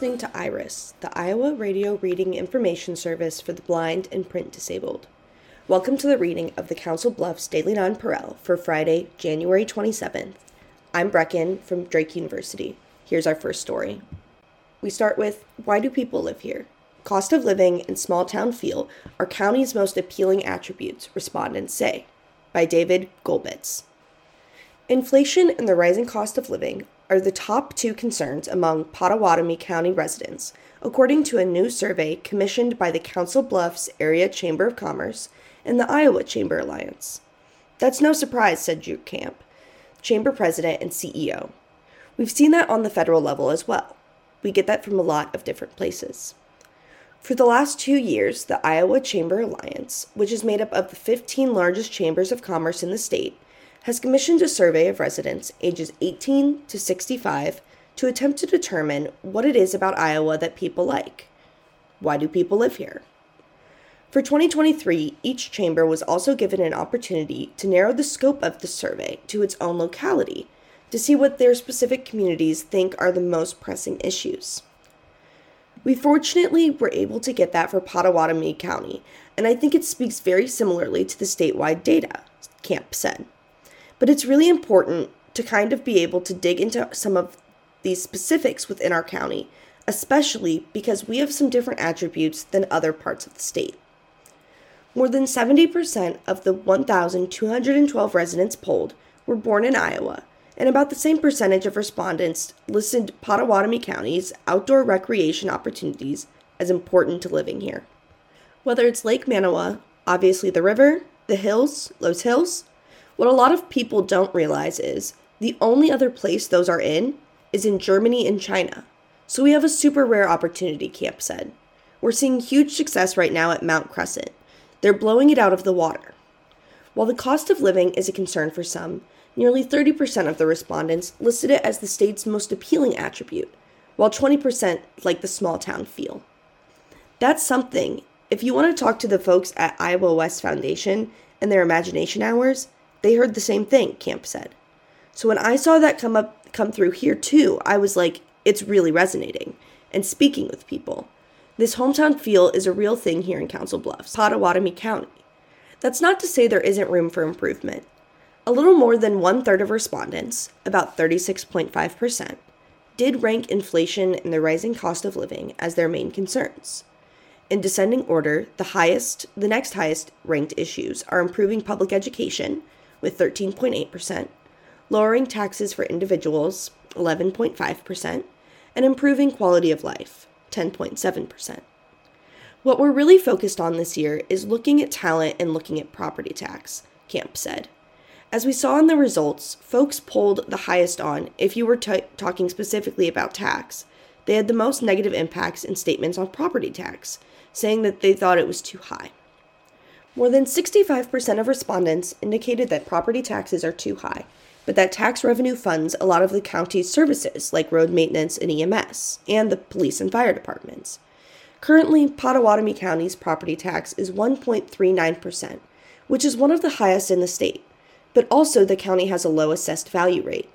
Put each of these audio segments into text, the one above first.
listening to IRIS, the Iowa Radio Reading Information Service for the Blind and Print Disabled. Welcome to the reading of the Council Bluffs Daily Nonpareil for Friday, January 27th. I'm Brecken from Drake University. Here's our first story. We start with Why do people live here? Cost of living and small town feel are county's most appealing attributes, respondents say, by David Golbitz. Inflation and the rising cost of living are the top two concerns among Pottawattamie County residents, according to a new survey commissioned by the Council Bluffs Area Chamber of Commerce and the Iowa Chamber Alliance. That's no surprise, said Drew Kamp, Chamber President and CEO. We've seen that on the federal level as well. We get that from a lot of different places. For the last two years, the Iowa Chamber Alliance, which is made up of the 15 largest chambers of commerce in the state, has commissioned a survey of residents ages 18 to 65 to attempt to determine what it is about Iowa that people like. Why do people live here? For 2023, each chamber was also given an opportunity to narrow the scope of the survey to its own locality to see what their specific communities think are the most pressing issues. We fortunately were able to get that for Pottawattamie County, and I think it speaks very similarly to the statewide data, Kamp said. But it's really important to kind of be able to dig into some of these specifics within our county, especially because we have some different attributes than other parts of the state. More than 70% of the 1,212 residents polled were born in Iowa, and about the same percentage of respondents listed Pottawattamie County's outdoor recreation opportunities as important to living here. Whether it's Lake Manawa, obviously the river, the hills, Loess Hills, what a lot of people don't realize is the only other place those are in is in Germany and China. So we have a super rare opportunity, Kamp said. We're seeing huge success right now at Mount Crescent. They're blowing it out of the water. While the cost of living is a concern for some, nearly 30% of the respondents listed it as the state's most appealing attribute, while 20% like the small town feel. That's something. If you want to talk to the folks at Iowa West Foundation and their imagination hours, they heard the same thing, Kamp said. So when I saw that come up come through here too, I was like, it's really resonating and speaking with people. This hometown feel is a real thing here in Council Bluffs, Pottawattamie County. That's not to say there isn't room for improvement. A little more than one third of respondents, about 36.5%, did rank inflation and the rising cost of living as their main concerns. In descending order, the highest, the next highest ranked issues are improving public education, with 13.8%, lowering taxes for individuals, 11.5%, and improving quality of life, 10.7%. What we're really focused on this year is looking at talent and looking at property tax, Kamp said. As we saw in the results, folks polled the highest on, if you were t- talking specifically about tax, they had the most negative impacts in statements on property tax, saying that they thought it was too high. More than 65% of respondents indicated that property taxes are too high, but that tax revenue funds a lot of the county's services like road maintenance and EMS, and the police and fire departments. Currently, Pottawattamie County's property tax is 1.39%, which is one of the highest in the state, but also the county has a low assessed value rate.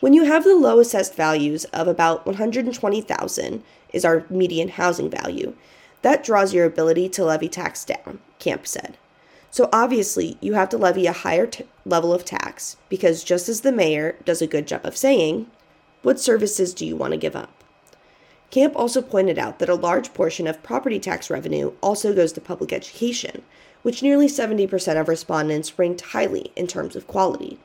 When you have the low assessed values of about 120,000 is our median housing value, that draws your ability to levy tax down, Kamp said. So obviously, you have to levy a higher t- level of tax because just as the mayor does a good job of saying, what services do you want to give up? Kamp also pointed out that a large portion of property tax revenue also goes to public education, which nearly 70% of respondents ranked highly in terms of quality.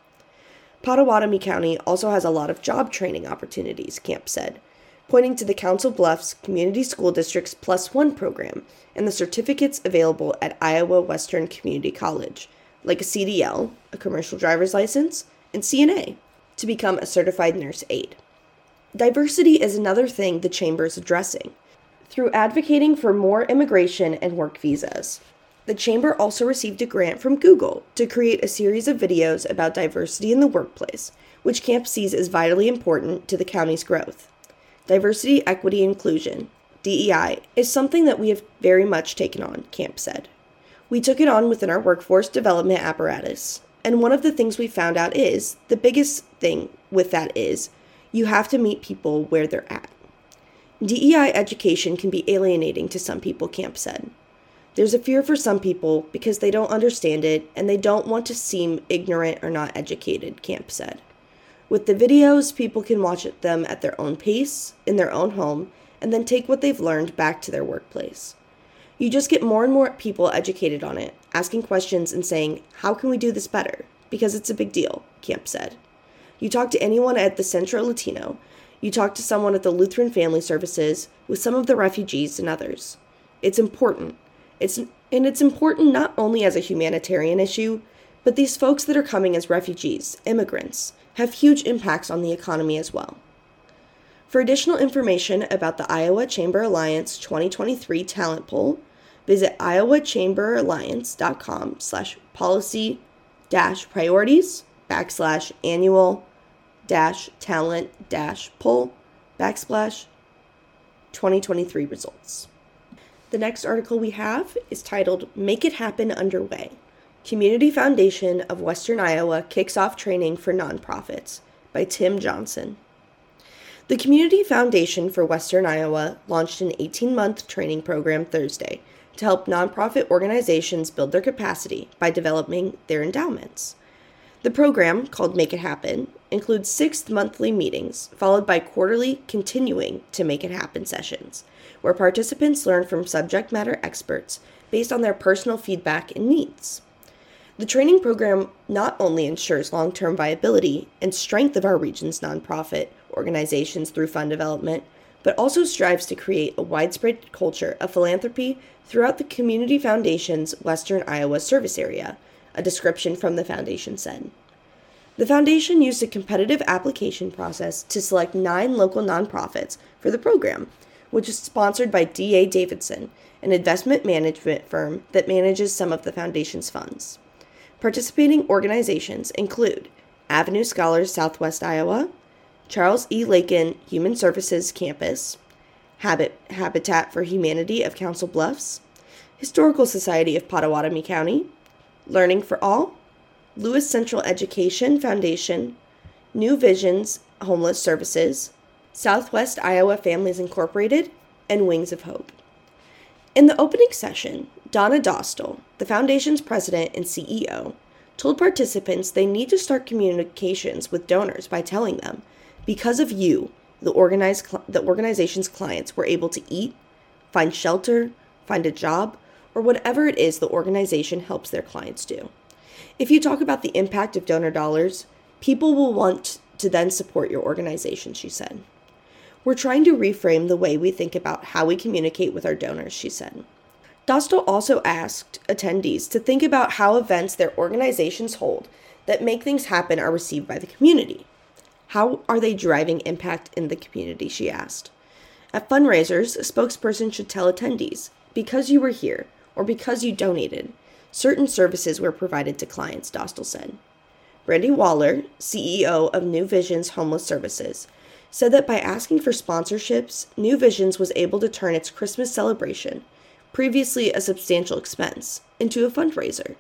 Pottawattamie County also has a lot of job training opportunities, Kamp said, pointing to the Council Bluffs Community School District's Plus One program and the certificates available at Iowa Western Community College, like a CDL, a commercial driver's license, and CNA, to become a certified nurse aide. Diversity is another thing the Chamber is addressing through advocating for more immigration and work visas. The Chamber also received a grant from Google to create a series of videos about diversity in the workplace, which Kamp sees as vitally important to the county's growth. Diversity, equity, inclusion, DEI, is something that we have very much taken on, Kamp said. We took it on within our workforce development apparatus, and one of the things we found out is the biggest thing with that is you have to meet people where they're at. DEI education can be alienating to some people, Kamp said. There's a fear for some people because they don't understand it and they don't want to seem ignorant or not educated, Kamp said. With the videos, people can watch them at their own pace, in their own home, and then take what they've learned back to their workplace. You just get more and more people educated on it, asking questions and saying, How can we do this better? Because it's a big deal, Kamp said. You talk to anyone at the Centro Latino, you talk to someone at the Lutheran Family Services, with some of the refugees and others. It's important. It's and it's important not only as a humanitarian issue, but these folks that are coming as refugees, immigrants, have huge impacts on the economy as well. For additional information about the Iowa Chamber Alliance 2023 talent poll, visit iowachamberalliance.com slash policy dash priorities backslash annual dash talent dash poll backslash 2023 results. The next article we have is titled Make It Happen Underway. Community Foundation of Western Iowa kicks off training for nonprofits by Tim Johnson. The Community Foundation for Western Iowa launched an 18 month training program Thursday to help nonprofit organizations build their capacity by developing their endowments. The program, called Make It Happen, includes six monthly meetings, followed by quarterly continuing to Make It Happen sessions, where participants learn from subject matter experts based on their personal feedback and needs. The training program not only ensures long term viability and strength of our region's nonprofit organizations through fund development, but also strives to create a widespread culture of philanthropy throughout the Community Foundation's Western Iowa service area, a description from the foundation said. The foundation used a competitive application process to select nine local nonprofits for the program, which is sponsored by D.A. Davidson, an investment management firm that manages some of the foundation's funds. Participating organizations include Avenue Scholars Southwest Iowa, Charles E. Lakin Human Services Campus, Habit, Habitat for Humanity of Council Bluffs, Historical Society of Pottawattamie County, Learning for All, Lewis Central Education Foundation, New Visions Homeless Services, Southwest Iowa Families Incorporated, and Wings of Hope. In the opening session, Donna Dostal, the Foundation's president and CEO, told participants they need to start communications with donors by telling them because of you, the, organized cl- the organization's clients were able to eat, find shelter, find a job, or whatever it is the organization helps their clients do. If you talk about the impact of donor dollars, people will want to then support your organization, she said. We're trying to reframe the way we think about how we communicate with our donors, she said. Dostal also asked attendees to think about how events their organizations hold that make things happen are received by the community. How are they driving impact in the community? She asked. At fundraisers, a spokesperson should tell attendees because you were here or because you donated, certain services were provided to clients, Dostal said. Brandy Waller, CEO of New Visions Homeless Services, said that by asking for sponsorships, New Visions was able to turn its Christmas celebration, previously a substantial expense, into a fundraiser.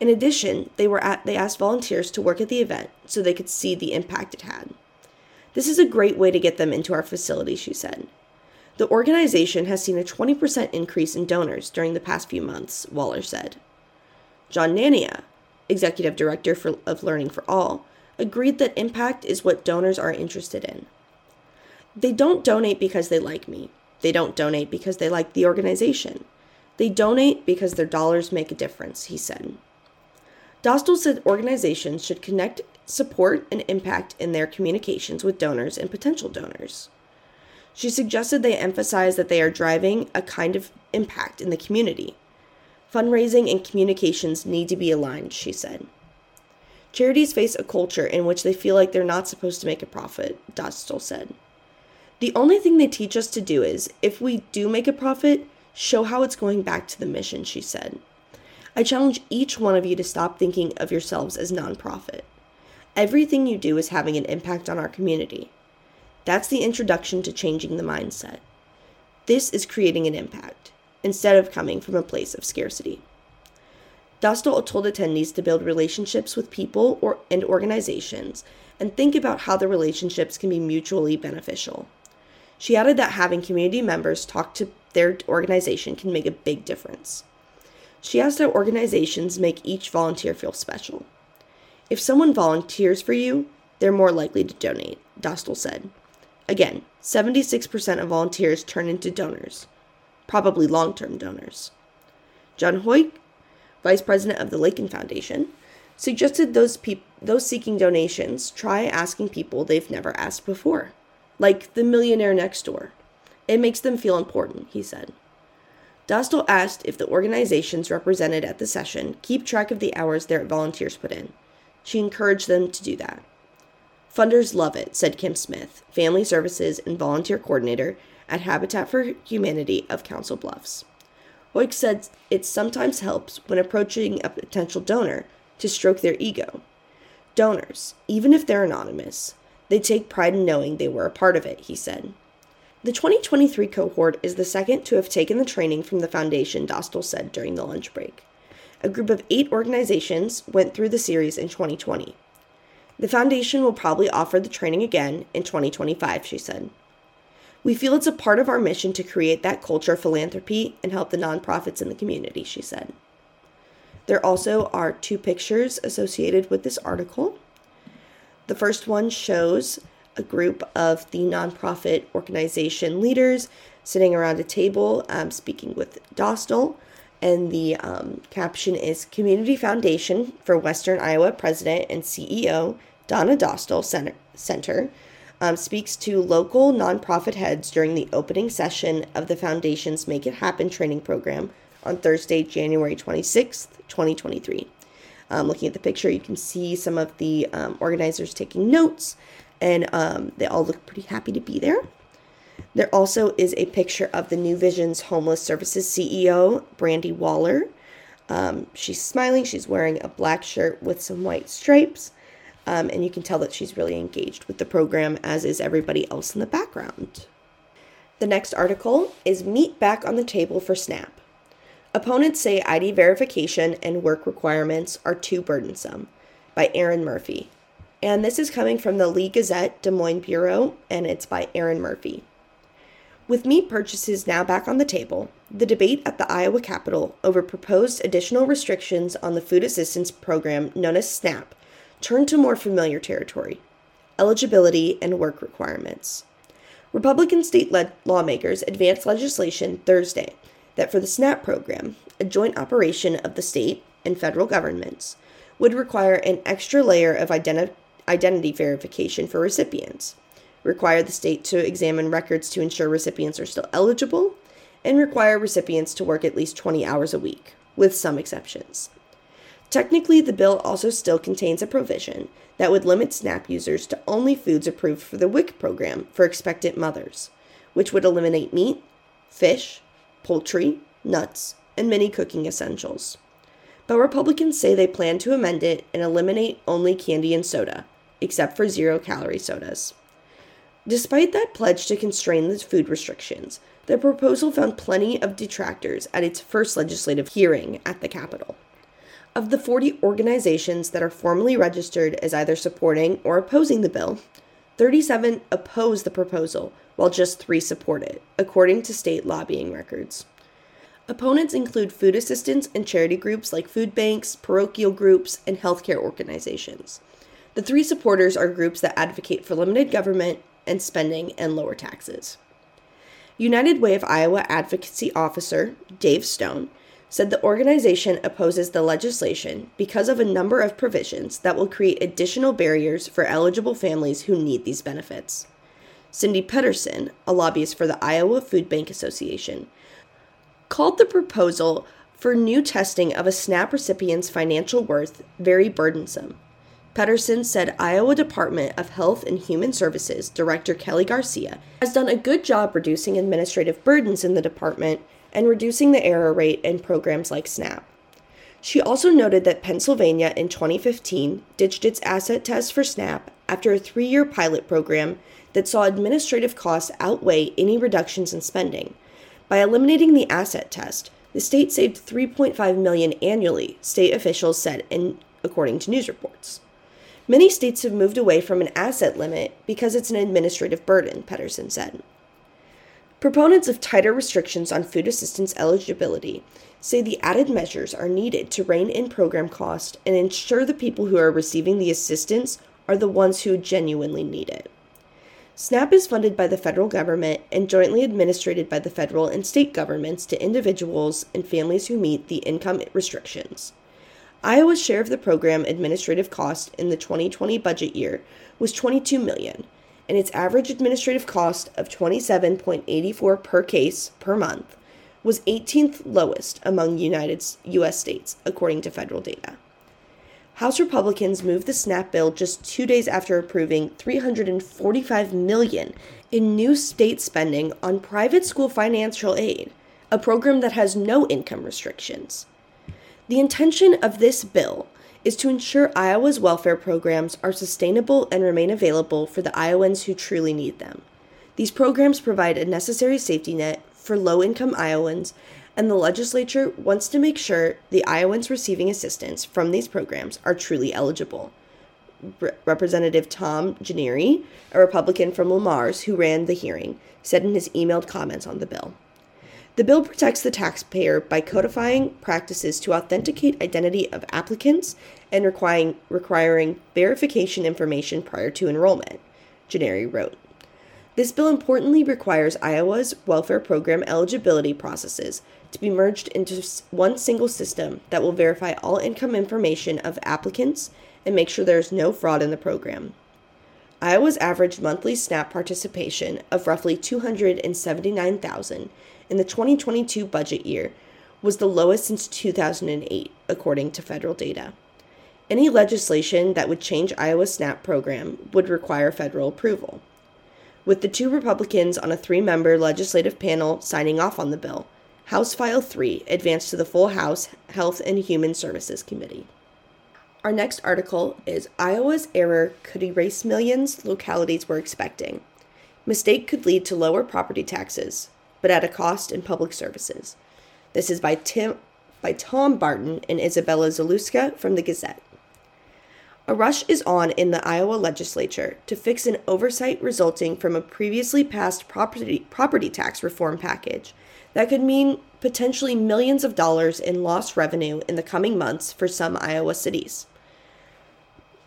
In addition, they were at, they asked volunteers to work at the event so they could see the impact it had. This is a great way to get them into our facility, she said. The organization has seen a 20% increase in donors during the past few months, Waller said. John Nania, executive director for, of Learning for All, agreed that impact is what donors are interested in. They don't donate because they like me. They don't donate because they like the organization. They donate because their dollars make a difference, he said. Dostal said organizations should connect support and impact in their communications with donors and potential donors. She suggested they emphasize that they are driving a kind of impact in the community. Fundraising and communications need to be aligned, she said. Charities face a culture in which they feel like they're not supposed to make a profit, Dostal said. The only thing they teach us to do is, if we do make a profit, show how it's going back to the mission, she said. I challenge each one of you to stop thinking of yourselves as nonprofit. Everything you do is having an impact on our community. That's the introduction to changing the mindset. This is creating an impact, instead of coming from a place of scarcity. Dostal told attendees to build relationships with people or, and organizations and think about how the relationships can be mutually beneficial. She added that having community members talk to their organization can make a big difference. She asked how organizations make each volunteer feel special. If someone volunteers for you, they're more likely to donate, Dostal said. Again, 76% of volunteers turn into donors, probably long term donors. John Hoyk, vice president of the Lakin Foundation, suggested those, those seeking donations try asking people they've never asked before like the millionaire next door. It makes them feel important, he said. Dostal asked if the organizations represented at the session keep track of the hours their volunteers put in. She encouraged them to do that. Funders love it, said Kim Smith, Family Services and Volunteer Coordinator at Habitat for Humanity of Council Bluffs. Hoyk said it sometimes helps when approaching a potential donor to stroke their ego. Donors, even if they're anonymous, they take pride in knowing they were a part of it, he said. The 2023 cohort is the second to have taken the training from the foundation, Dostal said during the lunch break. A group of eight organizations went through the series in 2020. The foundation will probably offer the training again in 2025, she said. We feel it's a part of our mission to create that culture of philanthropy and help the nonprofits in the community, she said. There also are two pictures associated with this article. The first one shows a group of the nonprofit organization leaders sitting around a table um, speaking with Dostal. And the um, caption is Community Foundation for Western Iowa President and CEO Donna Dostal Center, Center um, speaks to local nonprofit heads during the opening session of the Foundation's Make It Happen training program on Thursday, January 26th, 2023. Um, looking at the picture, you can see some of the um, organizers taking notes, and um, they all look pretty happy to be there. There also is a picture of the New Visions Homeless Services CEO, Brandy Waller. Um, she's smiling, she's wearing a black shirt with some white stripes, um, and you can tell that she's really engaged with the program, as is everybody else in the background. The next article is Meat Back on the Table for SNAP. Opponents say ID verification and work requirements are too burdensome by Erin Murphy. And this is coming from the Lee Gazette Des Moines Bureau, and it's by Erin Murphy. With meat purchases now back on the table, the debate at the Iowa Capitol over proposed additional restrictions on the food assistance program known as SNAP turned to more familiar territory eligibility and work requirements. Republican state lawmakers advanced legislation Thursday that for the SNAP program, a joint operation of the state and federal governments, would require an extra layer of identi- identity verification for recipients, require the state to examine records to ensure recipients are still eligible, and require recipients to work at least 20 hours a week, with some exceptions. Technically, the bill also still contains a provision that would limit SNAP users to only foods approved for the WIC program for expectant mothers, which would eliminate meat, fish, poultry, nuts, and many cooking essentials. But Republicans say they plan to amend it and eliminate only candy and soda, except for zero calorie sodas. Despite that pledge to constrain the food restrictions, the proposal found plenty of detractors at its first legislative hearing at the Capitol. Of the 40 organizations that are formally registered as either supporting or opposing the bill, 37 oppose the proposal, while just three support it, according to state lobbying records. Opponents include food assistance and charity groups like food banks, parochial groups, and healthcare organizations. The three supporters are groups that advocate for limited government and spending and lower taxes. United Way of Iowa advocacy officer Dave Stone said the organization opposes the legislation because of a number of provisions that will create additional barriers for eligible families who need these benefits. Cindy Pedersen, a lobbyist for the Iowa Food Bank Association, called the proposal for new testing of a SNAP recipient's financial worth very burdensome. Pedersen said Iowa Department of Health and Human Services Director Kelly Garcia has done a good job reducing administrative burdens in the department and reducing the error rate in programs like SNAP. She also noted that Pennsylvania in 2015 ditched its asset test for SNAP after a three year pilot program that saw administrative costs outweigh any reductions in spending. By eliminating the asset test, the state saved 3.5 million annually, state officials said in according to news reports. Many states have moved away from an asset limit because it's an administrative burden, Pedersen said. Proponents of tighter restrictions on food assistance eligibility say the added measures are needed to rein in program cost and ensure the people who are receiving the assistance are the ones who genuinely need it. SNAP is funded by the federal government and jointly administered by the federal and state governments to individuals and families who meet the income restrictions. Iowa's share of the program administrative cost in the 2020 budget year was 22 million, and its average administrative cost of 27.84 per case per month was 18th lowest among United US states according to federal data. House Republicans moved the SNAP bill just 2 days after approving 345 million in new state spending on private school financial aid, a program that has no income restrictions. The intention of this bill is to ensure Iowa's welfare programs are sustainable and remain available for the Iowans who truly need them. These programs provide a necessary safety net for low income Iowans and the legislature wants to make sure the Iowans receiving assistance from these programs are truly eligible. Re- Representative Tom Jeneary, a Republican from Le Mars who ran the hearing, said in his emailed comments on the bill. The bill protects the taxpayer by codifying practices to authenticate identity of applicants and requiring, requiring verification information prior to enrollment, Jeneary wrote. This bill importantly requires Iowa's welfare program eligibility processes to be merged into one single system that will verify all income information of applicants and make sure there is no fraud in the program. Iowa's average monthly SNAP participation of roughly 279,000 in the 2022 budget year was the lowest since 2008, according to federal data. Any legislation that would change Iowa's SNAP program would require federal approval. With the two Republicans on a three member legislative panel signing off on the bill, House File 3 advanced to the full House Health and Human Services Committee. Our next article is Iowa's error could erase millions localities were expecting. Mistake could lead to lower property taxes, but at a cost in public services. This is by Tim by Tom Barton and Izabela Zaluska from the Gazette. A rush is on in the Iowa legislature to fix an oversight resulting from a previously passed property, property tax reform package that could mean potentially millions of dollars in lost revenue in the coming months for some Iowa cities.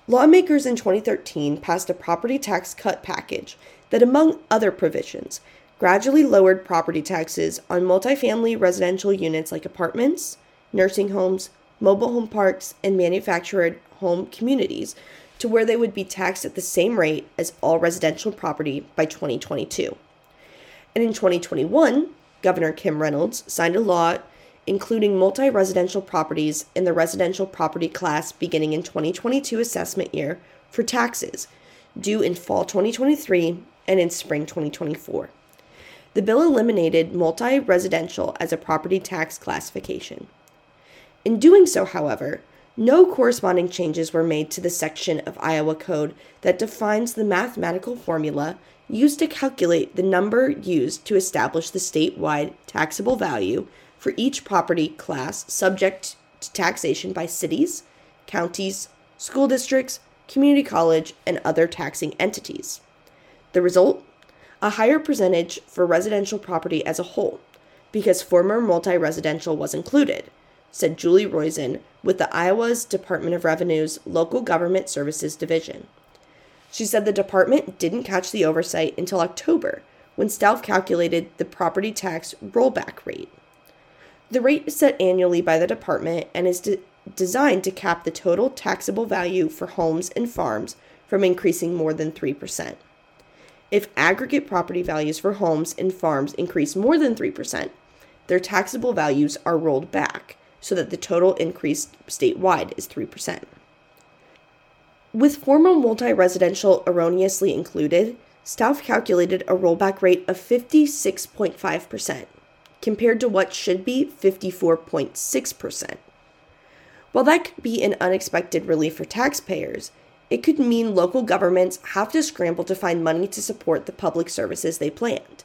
Lawmakers in 2013 passed a property tax cut package that, among other provisions, gradually lowered property taxes on multifamily residential units like apartments, nursing homes, mobile home parks, and manufactured home communities to where they would be taxed at the same rate as all residential property by 2022. And in 2021, Governor Kim Reynolds signed a law including multi residential properties in the residential property class beginning in 2022 assessment year for taxes due in fall 2023 and in spring 2024. The bill eliminated multi residential as a property tax classification. In doing so, however, no corresponding changes were made to the section of Iowa Code that defines the mathematical formula used to calculate the number used to establish the statewide taxable value for each property class subject to taxation by cities, counties, school districts, community college, and other taxing entities. The result? A higher percentage for residential property as a whole, because former multi residential was included, said Julie Roizen with the Iowa's Department of Revenue's Local Government Services Division. She said the department didn't catch the oversight until October, when staff calculated the property tax rollback rate. The rate is set annually by the department and is de- designed to cap the total taxable value for homes and farms from increasing more than 3%. If aggregate property values for homes and farms increase more than 3%, their taxable values are rolled back so that the total increase statewide is 3%. With formal multi residential erroneously included, staff calculated a rollback rate of 56.5%, compared to what should be 54.6%. While that could be an unexpected relief for taxpayers, it could mean local governments have to scramble to find money to support the public services they planned.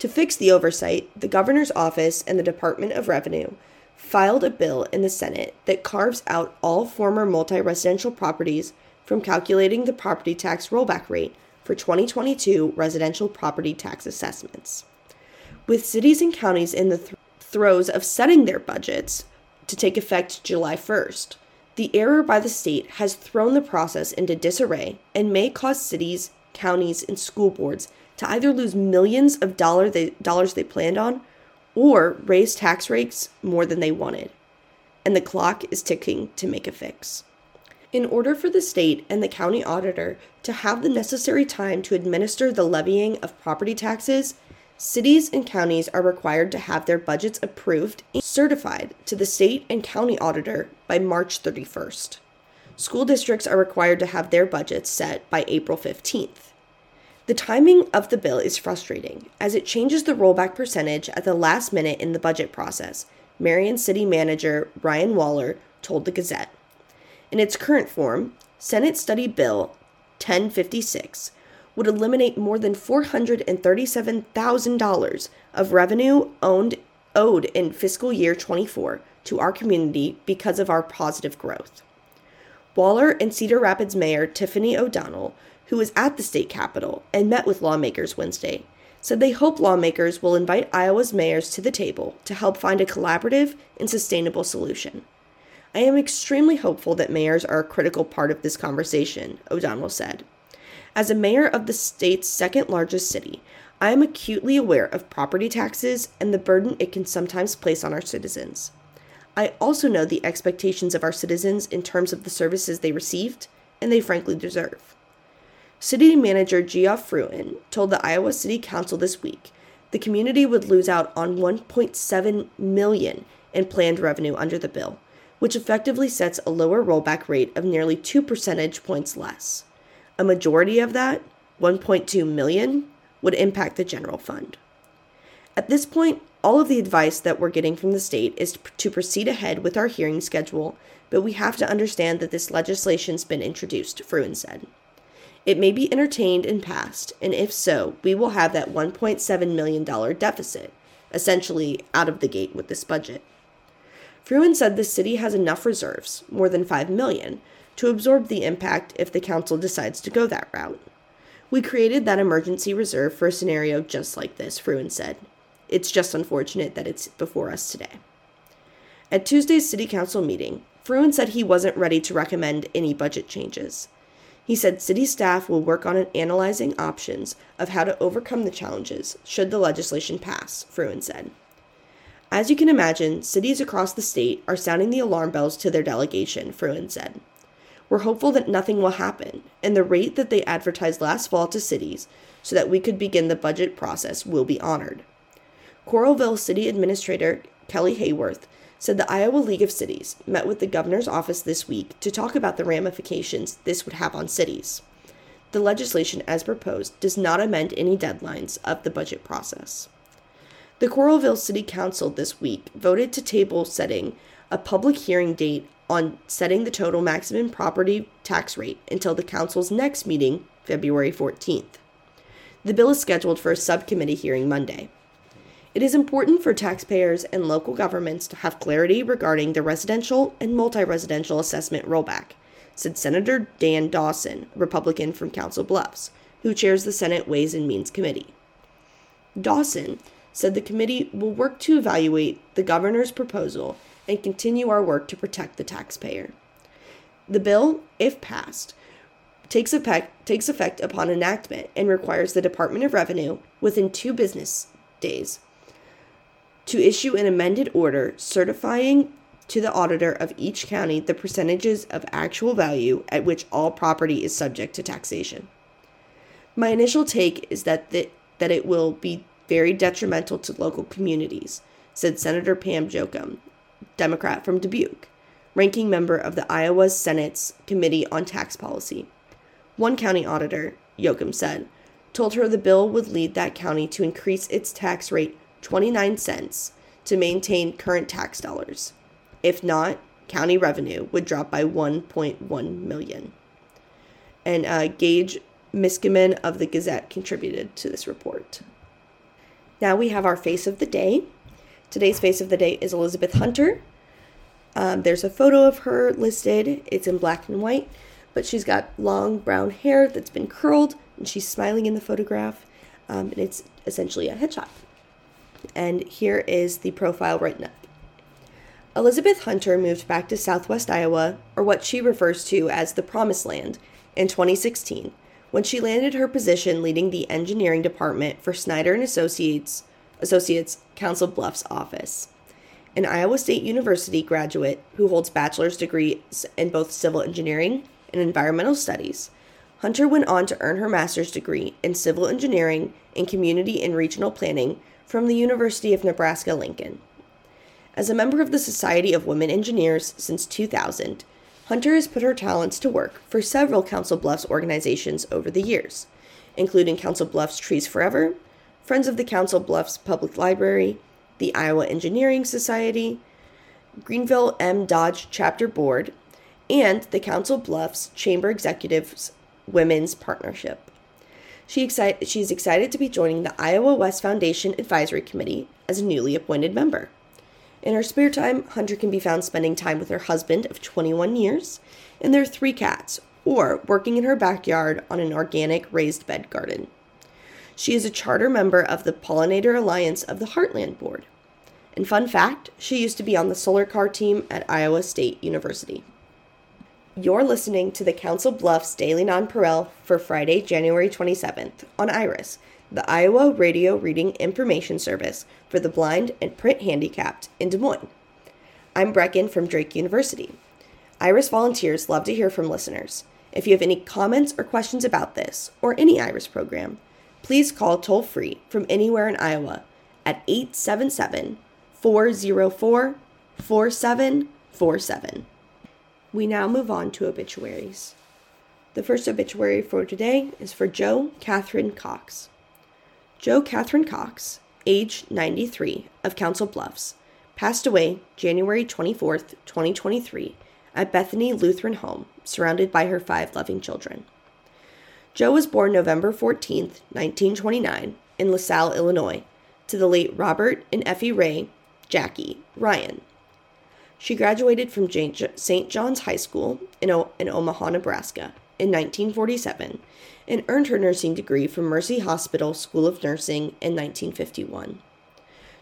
To fix the oversight, the governor's office and the Department of Revenue filed a bill in the Senate that carves out all former multi residential properties from calculating the property tax rollback rate for 2022 residential property tax assessments. With cities and counties in the th- throes of setting their budgets to take effect July 1st, the error by the state has thrown the process into disarray and may cause cities, counties, and school boards to either lose millions of dollar they, dollars they planned on or raise tax rates more than they wanted. And the clock is ticking to make a fix. In order for the state and the county auditor to have the necessary time to administer the levying of property taxes, cities and counties are required to have their budgets approved and certified to the state and county auditor by March 31st. School districts are required to have their budgets set by April 15th. The timing of the bill is frustrating as it changes the rollback percentage at the last minute in the budget process, Marion City Manager Ryan Waller told the Gazette. In its current form, Senate Study Bill 1056 would eliminate more than $437,000 of revenue owned owed in fiscal year 24 to our community because of our positive growth. Waller and Cedar Rapids Mayor Tiffany O'Donnell who was at the state capitol and met with lawmakers Wednesday, said they hope lawmakers will invite Iowa's mayors to the table to help find a collaborative and sustainable solution. I am extremely hopeful that mayors are a critical part of this conversation, O'Donnell said. As a mayor of the state's second largest city, I am acutely aware of property taxes and the burden it can sometimes place on our citizens. I also know the expectations of our citizens in terms of the services they received and they frankly deserve. City Manager Geoff Fruin told the Iowa City Council this week the community would lose out on 1.7 million in planned revenue under the bill, which effectively sets a lower rollback rate of nearly 2 percentage points less. A majority of that, 1.2 million, would impact the general fund. At this point, all of the advice that we're getting from the state is to proceed ahead with our hearing schedule, but we have to understand that this legislation's been introduced, Fruin said. It may be entertained and passed, and if so, we will have that $1.7 million deficit, essentially out of the gate with this budget. Fruin said the city has enough reserves, more than 5 million, to absorb the impact if the council decides to go that route. We created that emergency reserve for a scenario just like this, Fruin said. It's just unfortunate that it's before us today. At Tuesday's city council meeting, Fruin said he wasn't ready to recommend any budget changes. He said city staff will work on analyzing options of how to overcome the challenges should the legislation pass, Fruin said. As you can imagine, cities across the state are sounding the alarm bells to their delegation, Fruin said. We're hopeful that nothing will happen, and the rate that they advertised last fall to cities so that we could begin the budget process will be honored. Coralville City Administrator Kelly Hayworth said the Iowa League of Cities met with the governor's office this week to talk about the ramifications this would have on cities. The legislation, as proposed, does not amend any deadlines of the budget process. The Coralville City Council this week voted to table setting a public hearing date on setting the total maximum property tax rate until the council's next meeting, February 14th. The bill is scheduled for a subcommittee hearing Monday. It is important for taxpayers and local governments to have clarity regarding the residential and multi residential assessment rollback, said Senator Dan Dawson, Republican from Council Bluffs, who chairs the Senate Ways and Means Committee. Dawson said the committee will work to evaluate the governor's proposal and continue our work to protect the taxpayer. The bill, if passed, takes effect, takes effect upon enactment and requires the Department of Revenue, within two business days, to issue an amended order certifying to the auditor of each county the percentages of actual value at which all property is subject to taxation. My initial take is that the, that it will be very detrimental to local communities, said Senator Pam Jochum, Democrat from Dubuque, ranking member of the Iowa Senate's Committee on Tax Policy. One county auditor, Jochum said, told her the bill would lead that county to increase its tax rate 29 cents to maintain current tax dollars. If not, county revenue would drop by 1.1 million. And uh, Gage Miskimen of the Gazette contributed to this report. Now we have our face of the day. Today's face of the day is Elizabeth Hunter. Um, there's a photo of her listed. It's in black and white, but she's got long brown hair that's been curled, and she's smiling in the photograph. Um, and it's essentially a headshot. And here is the profile written up. Elizabeth Hunter moved back to southwest Iowa, or what she refers to as the Promised Land, in 2016 when she landed her position leading the engineering department for Snyder and Associates, Associates Council Bluffs office. An Iowa State University graduate who holds bachelor's degrees in both civil engineering and environmental studies, Hunter went on to earn her master's degree in civil engineering and community and regional planning from the University of Nebraska Lincoln. As a member of the Society of Women Engineers since 2000, Hunter has put her talents to work for several Council Bluffs organizations over the years, including Council Bluffs Trees Forever, Friends of the Council Bluffs Public Library, the Iowa Engineering Society, Grenville M. Dodge Chapter Board, and the Council Bluffs Chamber Executives Women's Partnership. She exci- she's excited to be joining the Iowa West Foundation Advisory Committee as a newly appointed member. In her spare time, Hunter can be found spending time with her husband of 21 years and their three cats, or working in her backyard on an organic raised bed garden. She is a charter member of the Pollinator Alliance of the Heartland Board. And fun fact, she used to be on the solar car team at Iowa State University. You're listening to the Council Bluffs Daily Nonpareil for Friday, January 27th on Iris, the Iowa Radio Reading Information Service for the blind and print handicapped in Des Moines. I'm Brecken from Drake University. Iris volunteers love to hear from listeners. If you have any comments or questions about this or any Iris program, please call toll free from anywhere in Iowa at 877 404 4747. We now move on to obituaries. The first obituary for today is for Joe Catherine Cox. Joe Catherine Cox, age 93, of Council Bluffs, passed away January 24, 2023, at Bethany Lutheran Home, surrounded by her five loving children. Joe was born November 14, 1929, in LaSalle, Illinois, to the late Robert and Effie Ray, Jackie, Ryan. She graduated from St. John's High School in, o- in Omaha, Nebraska, in 1947 and earned her nursing degree from Mercy Hospital School of Nursing in 1951.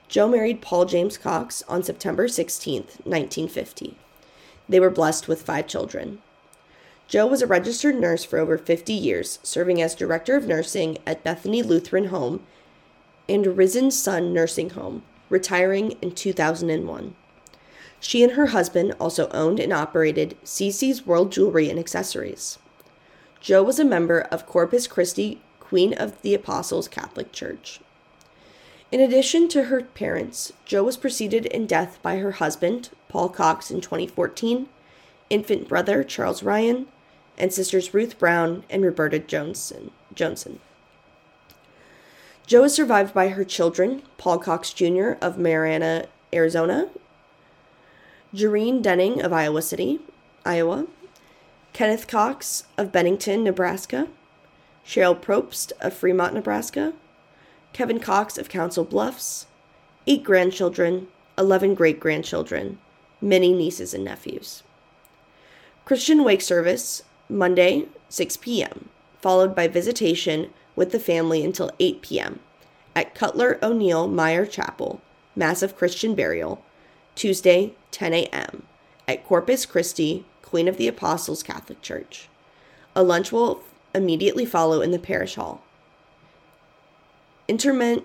Joe married Paul James Cox on September 16, 1950. They were blessed with five children. Joe was a registered nurse for over 50 years, serving as director of nursing at Bethany Lutheran Home and Risen Son Nursing Home, retiring in 2001. She and her husband also owned and operated CC's World Jewelry and Accessories. Joe was a member of Corpus Christi Queen of the Apostles Catholic Church. In addition to her parents, Joe was preceded in death by her husband, Paul Cox, in 2014, infant brother, Charles Ryan, and sisters Ruth Brown and Roberta Johnson. Johnson. Joe is survived by her children, Paul Cox Jr. of Marana, Arizona, Jareen Denning of Iowa City, Iowa, Kenneth Cox of Bennington, Nebraska, Cheryl Probst of Fremont, Nebraska, Kevin Cox of Council Bluffs, eight grandchildren, 11 great grandchildren, many nieces and nephews. Christian wake service, Monday, 6 p.m., followed by visitation with the family until 8 p.m. at Cutler O'Neill Meyer Chapel, Mass of Christian Burial, Tuesday, 10 a.m., at Corpus Christi, Queen of the Apostles Catholic Church. A lunch will immediately follow in the parish hall. Interment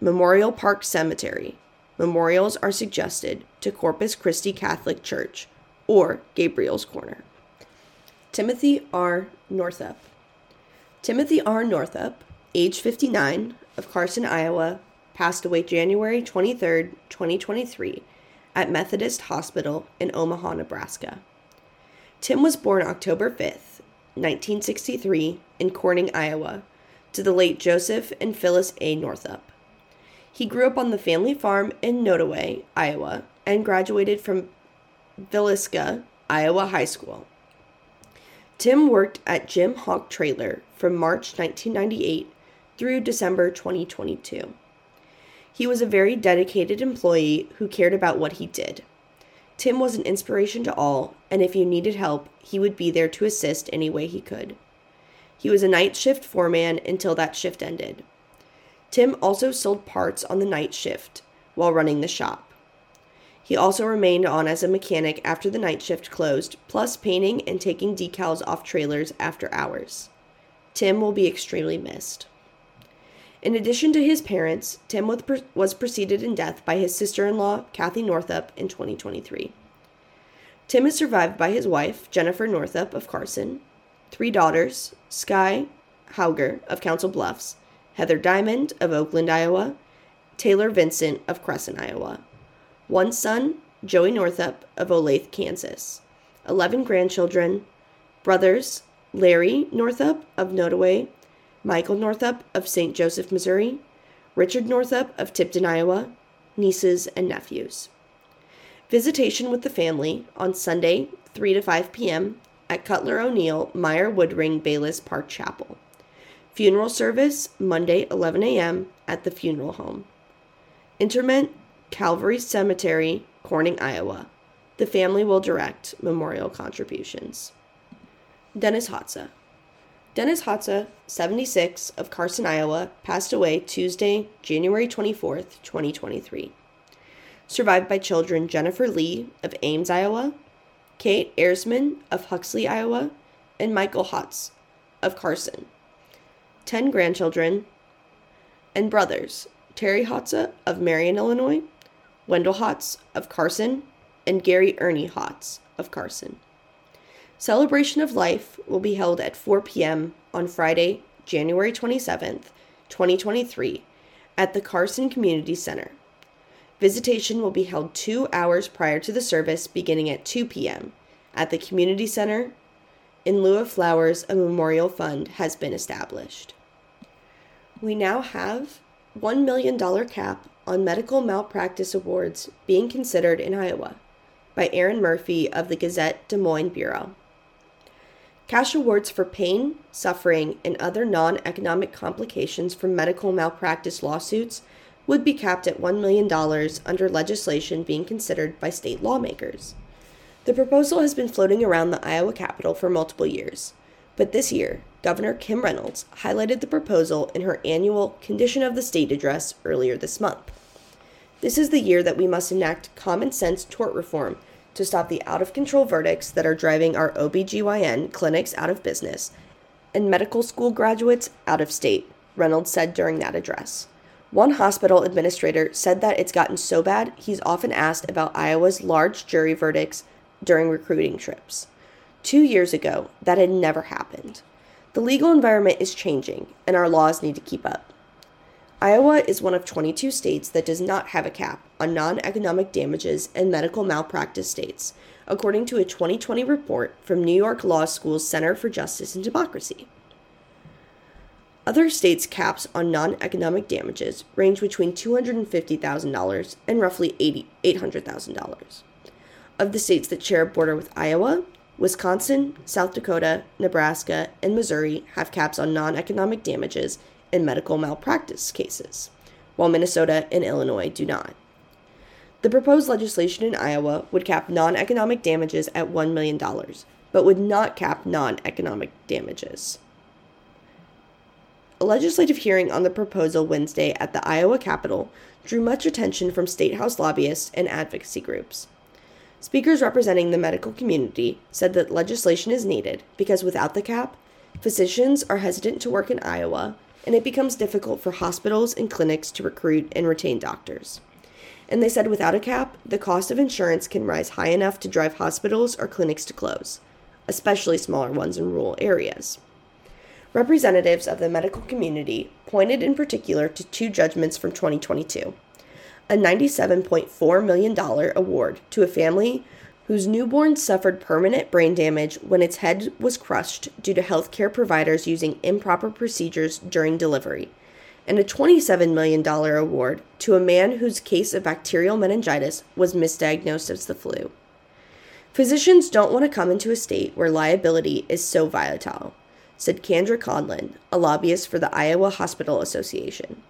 Memorial Park Cemetery. Memorials are suggested to Corpus Christi Catholic Church or Gabriel's Corner. Timothy R. Northup. Timothy R. Northup, age 59, of Carson, Iowa, passed away January 23, 2023, at Methodist Hospital in Omaha, Nebraska. Tim was born October 5th, 1963, in Corning, Iowa, to the late Joseph and Phyllis A. Northup. He grew up on the family farm in Nodaway, Iowa, and graduated from Villisca, Iowa High School. Tim worked at Jim Hawk Trailer from March 1998 through December 2022. He was a very dedicated employee who cared about what he did. Tim was an inspiration to all, and if you needed help, he would be there to assist any way he could. He was a night shift foreman until that shift ended. Tim also sold parts on the night shift while running the shop. He also remained on as a mechanic after the night shift closed, plus painting and taking decals off trailers after hours. Tim will be extremely missed. In addition to his parents, Tim was preceded in death by his sister in law, Kathy Northup, in 2023. Tim is survived by his wife, Jennifer Northup of Carson, three daughters, Sky Hauger of Council Bluffs, Heather Diamond of Oakland, Iowa, Taylor Vincent of Crescent, Iowa, one son, Joey Northup of Olathe, Kansas, 11 grandchildren, brothers, Larry Northup of Nodaway, Michael Northup of St. Joseph, Missouri, Richard Northup of Tipton, Iowa, nieces and nephews. Visitation with the family on Sunday, 3 to 5 p.m. at Cutler O'Neill Meyer Woodring Bayless Park Chapel. Funeral service Monday, 11 a.m. at the funeral home. Interment Calvary Cemetery, Corning, Iowa. The family will direct memorial contributions. Dennis Hotza. Dennis Hotza, 76, of Carson, Iowa, passed away Tuesday, January 24th, 2023 survived by children Jennifer Lee of Ames, Iowa, Kate Ersman of Huxley, Iowa, and Michael Hotz of Carson. Ten grandchildren and brothers Terry Hotza of Marion, Illinois, Wendell Hotz of Carson, and Gary Ernie Hotz of Carson. Celebration of Life will be held at 4 p.m. on Friday, January 27th, 2023, at the Carson Community Center. Visitation will be held two hours prior to the service beginning at 2 p.m. at the Community Center. In lieu of flowers, a memorial fund has been established. We now have $1 million cap on medical malpractice awards being considered in Iowa by Erin Murphy of the Gazette Des Moines Bureau. Cash awards for pain, suffering, and other non economic complications from medical malpractice lawsuits would be capped at $1 million under legislation being considered by state lawmakers. The proposal has been floating around the Iowa Capitol for multiple years, but this year, Governor Kim Reynolds highlighted the proposal in her annual Condition of the State address earlier this month. This is the year that we must enact common sense tort reform to stop the out of control verdicts that are driving our OBGYN clinics out of business and medical school graduates out of state, Reynolds said during that address. One hospital administrator said that it's gotten so bad he's often asked about Iowa's large jury verdicts during recruiting trips. Two years ago, that had never happened. The legal environment is changing, and our laws need to keep up. Iowa is one of 22 states that does not have a cap on non economic damages and medical malpractice states, according to a 2020 report from New York Law School's Center for Justice and Democracy. Other states' caps on non economic damages range between $250,000 and roughly $800,000. Of the states that share a border with Iowa, Wisconsin, South Dakota, Nebraska, and Missouri have caps on non economic damages in medical malpractice cases, while Minnesota and Illinois do not. The proposed legislation in Iowa would cap non economic damages at $1 million, but would not cap non economic damages. A legislative hearing on the proposal Wednesday at the Iowa Capitol drew much attention from state house lobbyists and advocacy groups. Speakers representing the medical community said that legislation is needed because without the cap, physicians are hesitant to work in Iowa and it becomes difficult for hospitals and clinics to recruit and retain doctors. And they said without a cap, the cost of insurance can rise high enough to drive hospitals or clinics to close, especially smaller ones in rural areas. Representatives of the medical community pointed in particular to two judgments from 2022 a $97.4 million award to a family whose newborn suffered permanent brain damage when its head was crushed due to healthcare providers using improper procedures during delivery, and a $27 million award to a man whose case of bacterial meningitis was misdiagnosed as the flu. Physicians don't want to come into a state where liability is so volatile said Kendra Conlin, a lobbyist for the Iowa Hospital Association.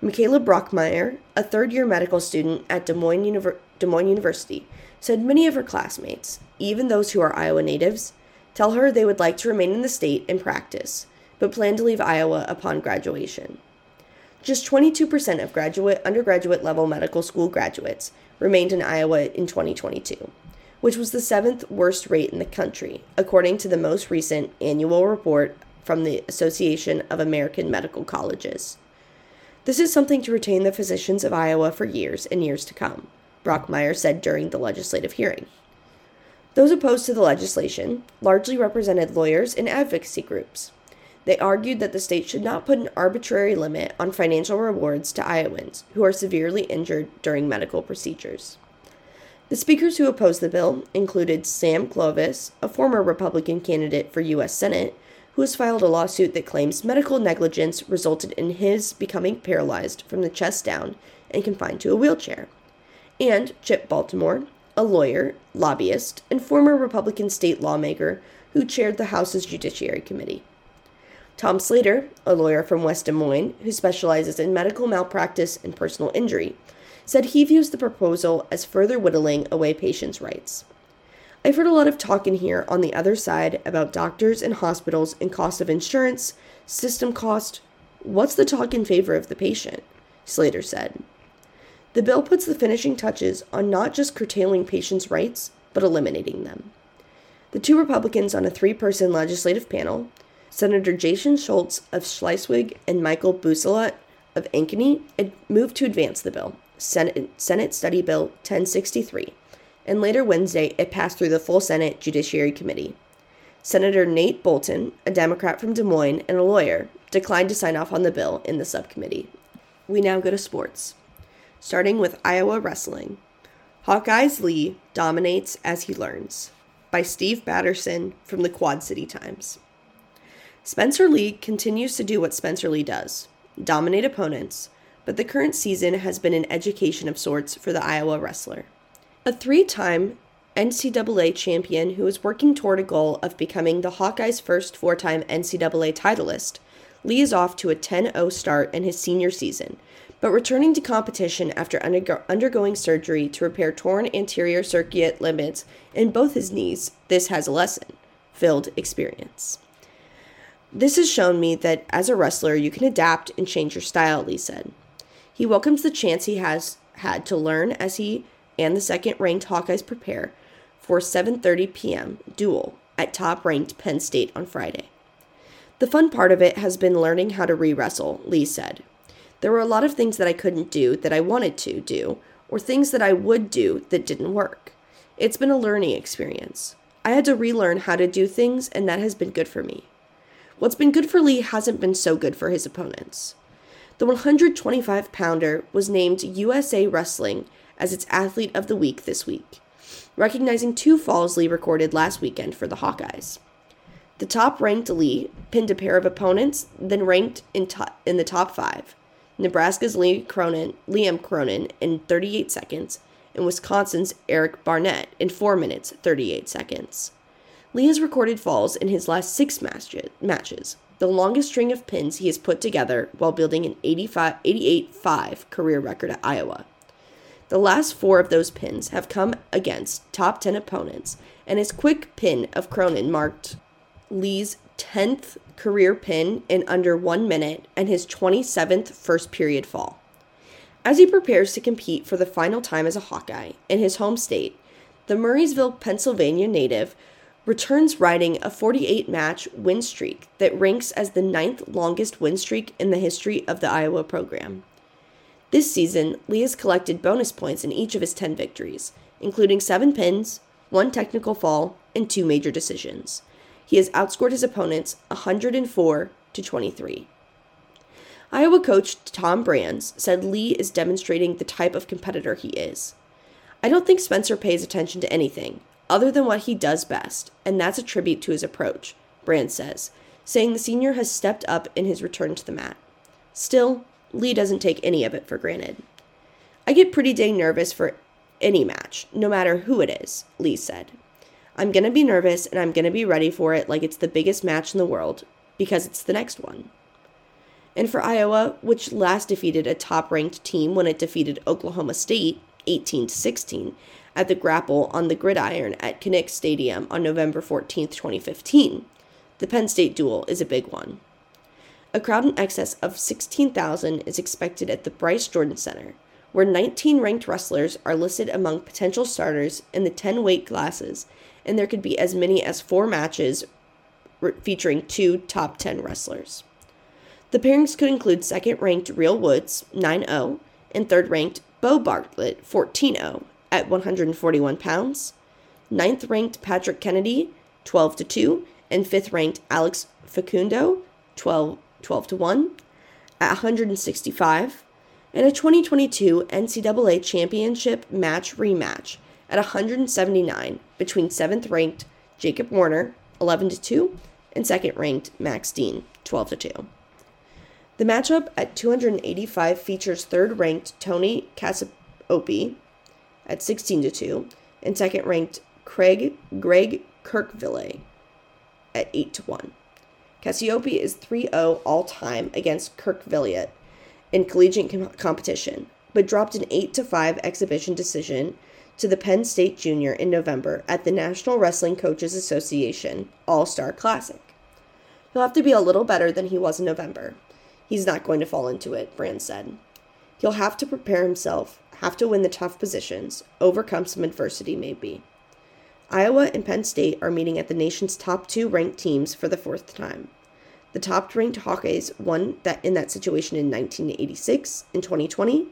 Michaela Brockmeyer, a third year medical student at Des Moines, Univer- Des Moines University, said many of her classmates, even those who are Iowa natives, tell her they would like to remain in the state and practice, but plan to leave Iowa upon graduation. Just 22% of graduate undergraduate level medical school graduates remained in Iowa in 2022, which was the seventh worst rate in the country, according to the most recent annual report from the Association of American Medical Colleges. This is something to retain the physicians of Iowa for years and years to come, Brockmeyer said during the legislative hearing. Those opposed to the legislation largely represented lawyers and advocacy groups. They argued that the state should not put an arbitrary limit on financial rewards to Iowans who are severely injured during medical procedures. The speakers who opposed the bill included Sam Clovis, a former Republican candidate for U.S. Senate, who has filed a lawsuit that claims medical negligence resulted in his becoming paralyzed from the chest down and confined to a wheelchair, and Chip Baltimore, a lawyer, lobbyist, and former Republican state lawmaker who chaired the House's Judiciary Committee. Tom Slater, a lawyer from West Des Moines who specializes in medical malpractice and personal injury, said he views the proposal as further whittling away patients' rights. I've heard a lot of talk in here on the other side about doctors and hospitals and cost of insurance, system cost. What's the talk in favor of the patient? Slater said. The bill puts the finishing touches on not just curtailing patients' rights, but eliminating them. The two Republicans on a three person legislative panel, Senator Jason Schultz of Schleswig and Michael Bousselot of Ankeny moved to advance the bill, Senate, Senate Study Bill 1063, and later Wednesday it passed through the full Senate Judiciary Committee. Senator Nate Boulton, a Democrat from Des Moines and a lawyer, declined to sign off on the bill in the subcommittee. We now go to sports. Starting with Iowa wrestling. Hawkeyes Lee dominates as he learns by Steve Batterson from the Quad City Times. Spencer Lee continues to do what Spencer Lee does dominate opponents, but the current season has been an education of sorts for the Iowa wrestler. A three time NCAA champion who is working toward a goal of becoming the Hawkeyes' first four time NCAA titleist, Lee is off to a 10 0 start in his senior season, but returning to competition after undergo- undergoing surgery to repair torn anterior cruciate ligaments in both his knees, this has a lesson filled experience. This has shown me that as a wrestler, you can adapt and change your style, Lee said. He welcomes the chance he has had to learn as he and the second-ranked Hawkeyes prepare for 7:30 p.m. duel at top-ranked Penn State on Friday. The fun part of it has been learning how to re-wrestle, Lee said. There were a lot of things that I couldn't do that I wanted to do, or things that I would do that didn't work. It's been a learning experience. I had to relearn how to do things, and that has been good for me. What's been good for Lee hasn't been so good for his opponents. The 125 pounder was named USA Wrestling as its athlete of the week this week, recognizing two falls Lee recorded last weekend for the Hawkeyes. The top ranked Lee pinned a pair of opponents, then ranked in, to- in the top five. Nebraska's Lee Cronin, Liam Cronin in 38 seconds, and Wisconsin's Eric Barnett in 4 minutes 38 seconds. Lee has recorded falls in his last six matches, the longest string of pins he has put together while building an 88 5 career record at Iowa. The last four of those pins have come against top 10 opponents, and his quick pin of Cronin marked Lee's 10th career pin in under one minute and his 27th first period fall. As he prepares to compete for the final time as a Hawkeye in his home state, the Murrysville, Pennsylvania native returns riding a 48 match win streak that ranks as the ninth longest win streak in the history of the Iowa program. This season, Lee has collected bonus points in each of his 10 victories, including seven pins, one technical fall, and two major decisions. He has outscored his opponents 104 to 23. Iowa coach Tom Brands said Lee is demonstrating the type of competitor he is. I don't think Spencer pays attention to anything, other than what he does best, and that's a tribute to his approach, Brands says, saying the senior has stepped up in his return to the mat. Still, Lee doesn't take any of it for granted. I get pretty dang nervous for any match, no matter who it is, Lee said. I'm going to be nervous and I'm going to be ready for it like it's the biggest match in the world, because it's the next one. And for Iowa, which last defeated a top ranked team when it defeated Oklahoma State 18 16, at the grapple on the gridiron at Kinnick Stadium on November 14, 2015. The Penn State duel is a big one. A crowd in excess of 16,000 is expected at the Bryce Jordan Center, where 19 ranked wrestlers are listed among potential starters in the 10 weight classes, and there could be as many as four matches featuring two top 10 wrestlers. The pairings could include second ranked Real Woods, 9 0, and third ranked Beau Bartlett, 14 0, at 141 pounds, ninth ranked Patrick Kennedy, 12 2, and fifth ranked Alex Facundo, 12, 12 to 1, at 165, and a 2022 NCAA Championship match rematch at 179 between 7th ranked Jacob Warner, 11 to 2, and 2nd ranked Max Dean, 12 to 2. The matchup at 285 features third ranked Tony Cassioppi at 16 to 2 and second ranked Craig Greg Kerkvliet at 8 to 1. Cassioppi is 3 0 all time against Kerkvliet in collegiate com- competition, but dropped an 8 5 exhibition decision to the Penn State Junior in November at the National Wrestling Coaches Association All Star Classic. He'll have to be a little better than he was in November, He's not going to fall into it, Brand said. He'll have to prepare himself, have to win the tough positions, overcome some adversity, maybe. Iowa and Penn State are meeting at the nation's top two ranked teams for the fourth time. The top ranked Hawkeyes won that in that situation in 1986 and 2020,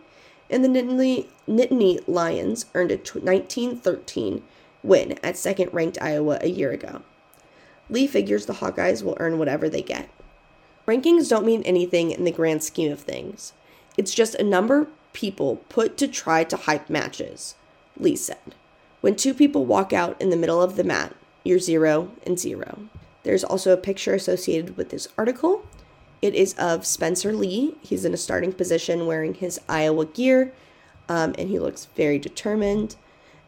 and the Nittany, Nittany Lions earned a 1913 win at second ranked Iowa a year ago. Lee figures the Hawkeyes will earn whatever they get. Rankings don't mean anything in the grand scheme of things. It's just a number people put to try to hype matches, Lee said. When two people walk out in the middle of the mat, you're zero and zero. There's also a picture associated with this article. It is of Spencer Lee. He's in a starting position wearing his Iowa gear, um, and he looks very determined.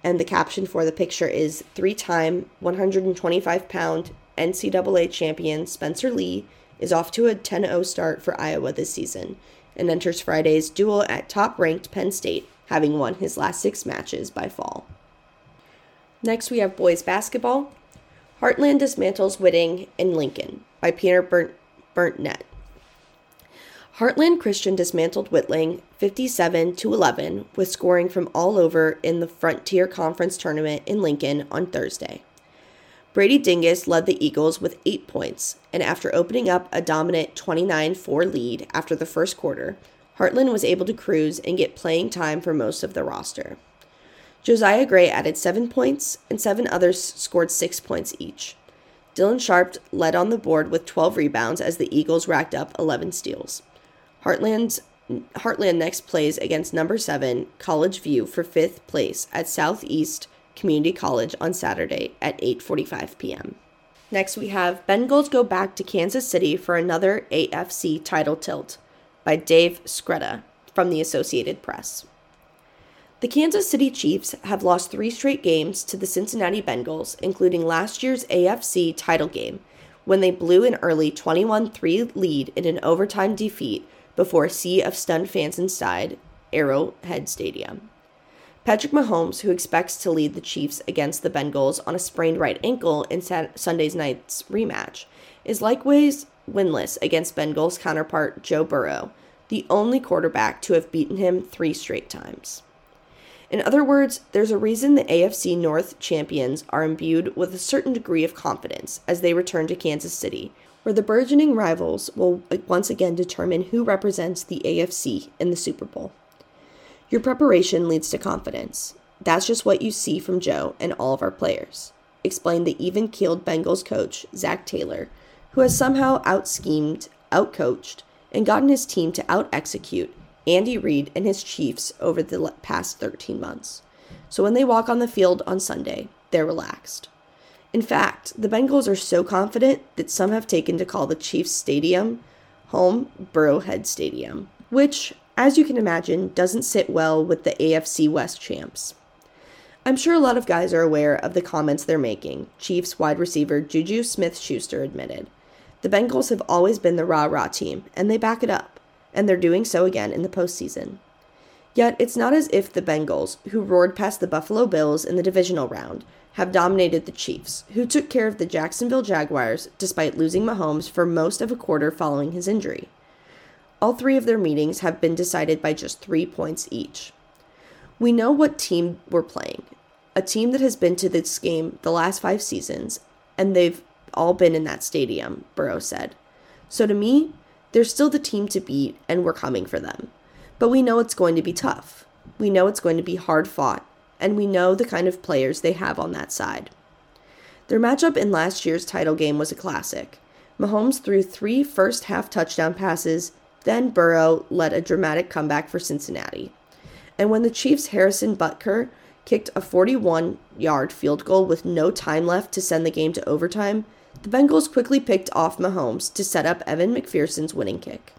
And the caption for the picture is three time 125 pound NCAA champion Spencer Lee is off to a 10 0 start for Iowa this season and enters Friday's duel at top ranked Penn State, having won his last six matches by fall. Next, we have boys basketball. Heartland dismantles Whitting in Lincoln by Peter Burnt, Burntnett. Heartland Christian dismantled Whitling 57 to 11 with scoring from all over in the Frontier Conference tournament in Lincoln on Thursday. Brady Dingus led the Eagles with eight points, and after opening up a dominant 29 4 lead after the first quarter, Heartland was able to cruise and get playing time for most of the roster. Josiah Gray added seven points, and seven others scored six points each. Dylan Sharp led on the board with 12 rebounds as the Eagles racked up 11 steals. Heartland's Heartland next plays against number 7 College View for 5th place at Southeast Community College on Saturday at 8:45 p.m. Next we have Bengals go back to Kansas City for another AFC title tilt by Dave Skretta from the Associated Press. The Kansas City Chiefs have lost 3 straight games to the Cincinnati Bengals, including last year's AFC title game when they blew an early 21-3 lead in an overtime defeat before a sea of stunned fans inside Arrowhead Stadium. Patrick Mahomes, who expects to lead the Chiefs against the Bengals on a sprained right ankle in Sunday's night's rematch, is likewise winless against Bengals counterpart Joe Burrow, the only quarterback to have beaten him three straight times. In other words, there's a reason the AFC North champions are imbued with a certain degree of confidence as they return to Kansas City, where the burgeoning rivals will once again determine who represents the AFC in the Super Bowl. Your preparation leads to confidence. That's just what you see from Joe and all of our players, explained the even keeled Bengals coach, Zac Taylor, who has somehow out schemed, out coached, and gotten his team to out execute Andy Reid and his Chiefs over the past 13 months. So when they walk on the field on Sunday, they're relaxed. In fact, the Bengals are so confident that some have taken to call the Chiefs Stadium home Burrowhead Stadium, which as you can imagine, doesn't sit well with the AFC West champs. I'm sure a lot of guys are aware of the comments they're making, Chiefs wide receiver Juju Smith Schuster admitted. The Bengals have always been the rah rah team, and they back it up, and they're doing so again in the postseason. Yet it's not as if the Bengals, who roared past the Buffalo Bills in the divisional round, have dominated the Chiefs, who took care of the Jacksonville Jaguars despite losing Mahomes for most of a quarter following his injury. All three of their meetings have been decided by just three points each. We know what team we're playing a team that has been to this game the last five seasons, and they've all been in that stadium, Burrow said. So to me, they're still the team to beat, and we're coming for them. But we know it's going to be tough. We know it's going to be hard fought, and we know the kind of players they have on that side. Their matchup in last year's title game was a classic. Mahomes threw three first half touchdown passes, then Burrow led a dramatic comeback for Cincinnati. And when the Chiefs' Harrison Butker kicked a 41 yard field goal with no time left to send the game to overtime, the Bengals quickly picked off Mahomes to set up Evan McPherson's winning kick.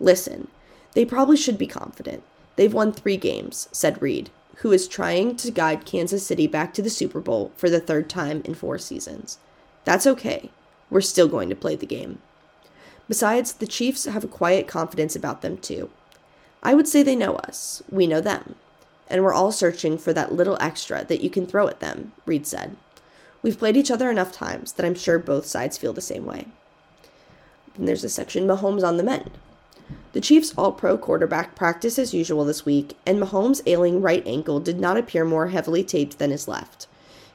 Listen, they probably should be confident. They've won three games, said Reid, who is trying to guide Kansas City back to the Super Bowl for the third time in four seasons. That's okay. We're still going to play the game. Besides, the Chiefs have a quiet confidence about them, too. I would say they know us. We know them. And we're all searching for that little extra that you can throw at them, Reid said. We've played each other enough times that I'm sure both sides feel the same way. Then there's a section Mahomes on the mend. The Chiefs' all pro quarterback practiced as usual this week, and Mahomes' ailing right ankle did not appear more heavily taped than his left.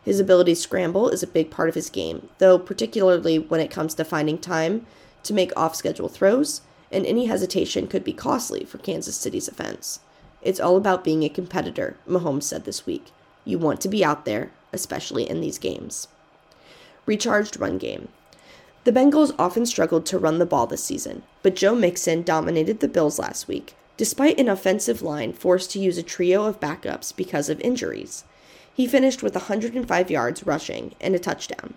His ability to scramble is a big part of his game, though, particularly when it comes to finding time to make off schedule throws, and any hesitation could be costly for Kansas City's offense. It's all about being a competitor, Mahomes said this week. You want to be out there, especially in these games. Recharged run game. The Bengals often struggled to run the ball this season, but Joe Mixon dominated the Bills last week, despite an offensive line forced to use a trio of backups because of injuries. He finished with 105 yards rushing and a touchdown.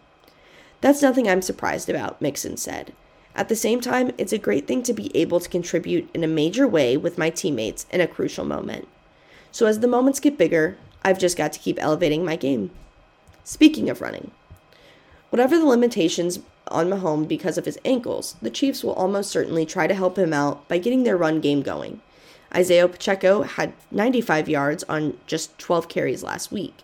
That's nothing I'm surprised about, Mixon said. At the same time, it's a great thing to be able to contribute in a major way with my teammates in a crucial moment. So as the moments get bigger, I've just got to keep elevating my game. Speaking of running, whatever the limitations on Mahomes because of his ankles, the Chiefs will almost certainly try to help him out by getting their run game going. Isaiah Pacheco had 95 yards on just 12 carries last week,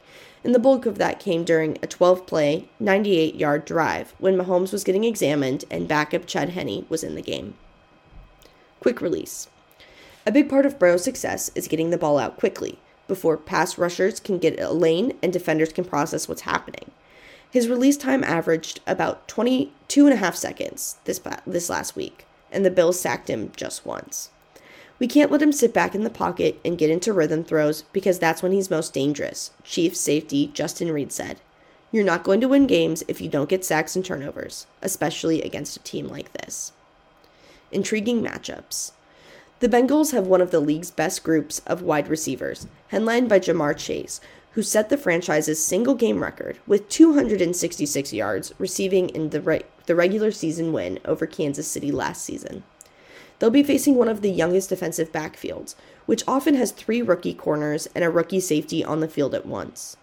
and the bulk of that came during a 12 play, 98 yard drive when Mahomes was getting examined and backup Chad Henne was in the game. Quick release. A big part of Burrow's success is getting the ball out quickly, before pass rushers can get a lane and defenders can process what's happening. His release time averaged about 22 and a half seconds this, this last week, and the Bills sacked him just once. We can't let him sit back in the pocket and get into rhythm throws because that's when he's most dangerous, Chief safety Justin Reid said. You're not going to win games if you don't get sacks and turnovers, especially against a team like this. Intriguing matchups. The Bengals have one of the league's best groups of wide receivers, headlined by Ja'Marr Chase, who set the franchise's single game record with 266 yards receiving in the, re- the regular season win over Kansas City last season. They'll be facing one of the youngest defensive backfields, which often has three rookie corners and a rookie safety on the field at once.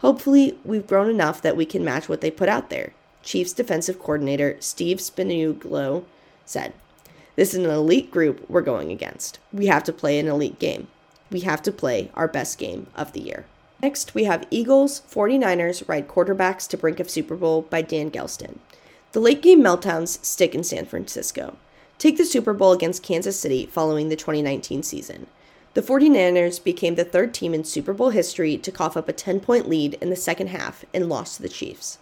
Hopefully, we've grown enough that we can match what they put out there, Chiefs defensive coordinator Steve Spagnuolo said. This is an elite group we're going against. We have to play an elite game. We have to play our best game of the year. Next, we have Eagles 49ers ride quarterbacks to brink of Super Bowl by Dan Gelston. The late game meltdowns stick in San Francisco. Take the Super Bowl against Kansas City following the 2019 season. The 49ers became the third team in Super Bowl history to cough up a 10 point lead in the second half and lost to the Chiefs.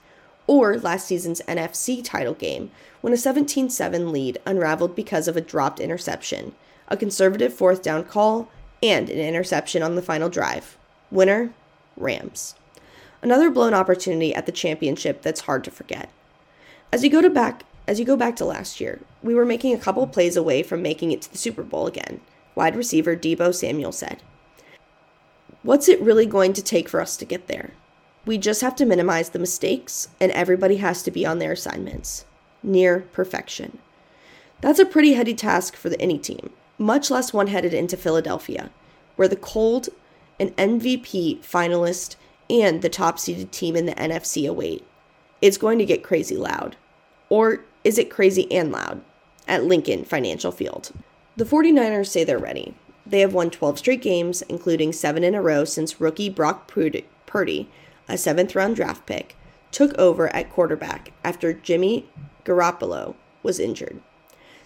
Or last season's NFC title game, when a 17 7 lead unraveled because of a dropped interception, a conservative fourth down call, and an interception on the final drive. Winner Rams. Another blown opportunity at the championship that's hard to forget. As you go to back as you go back to last year, we were making a couple plays away from making it to the Super Bowl again, wide receiver Deebo Samuel said. What's it really going to take for us to get there? We just have to minimize the mistakes, and everybody has to be on their assignments. Near perfection. That's a pretty heady task for the, any team, much less one headed into Philadelphia, where the cold an MVP finalist, and the top seeded team in the NFC await. It's going to get crazy loud. Or is it crazy and loud? At Lincoln Financial Field. The 49ers say they're ready. They have won 12 straight games, including seven in a row since rookie Brock Purdy, a seventh round draft pick, took over at quarterback after Jimmy Garoppolo was injured.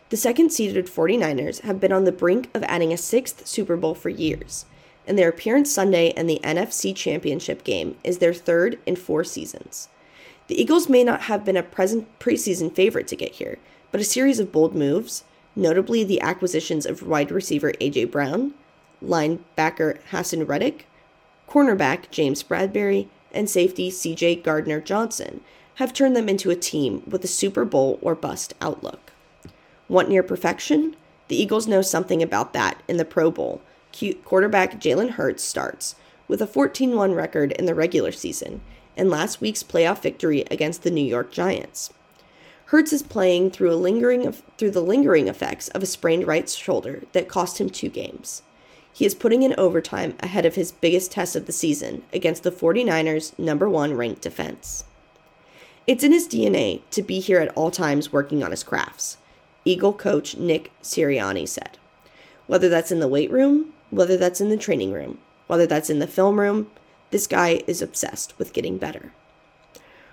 The second seeded 49ers have been on the brink of adding a sixth Super Bowl for years, and their appearance Sunday in the NFC Championship game is their third in four seasons. The Eagles may not have been a present preseason favorite to get here, but a series of bold moves, notably the acquisitions of wide receiver A.J. Brown, linebacker Haason Reddick, cornerback James Bradberry, and safety C.J. Gardner Johnson, have turned them into a team with a Super Bowl or bust outlook. Want near perfection? The Eagles know something about that in the Pro Bowl. Quarterback Jalen Hurts starts with a 14 1 record in the regular season and last week's playoff victory against the New York Giants. Hurts is playing through a lingering through the lingering effects of a sprained right shoulder that cost him two games. He is putting in overtime ahead of his biggest test of the season against the 49ers' number 1 ranked defense. It's in his DNA to be here at all times working on his crafts, Eagle coach Nick Sirianni said. Whether that's in the weight room, whether that's in the training room, whether that's in the film room, this guy is obsessed with getting better.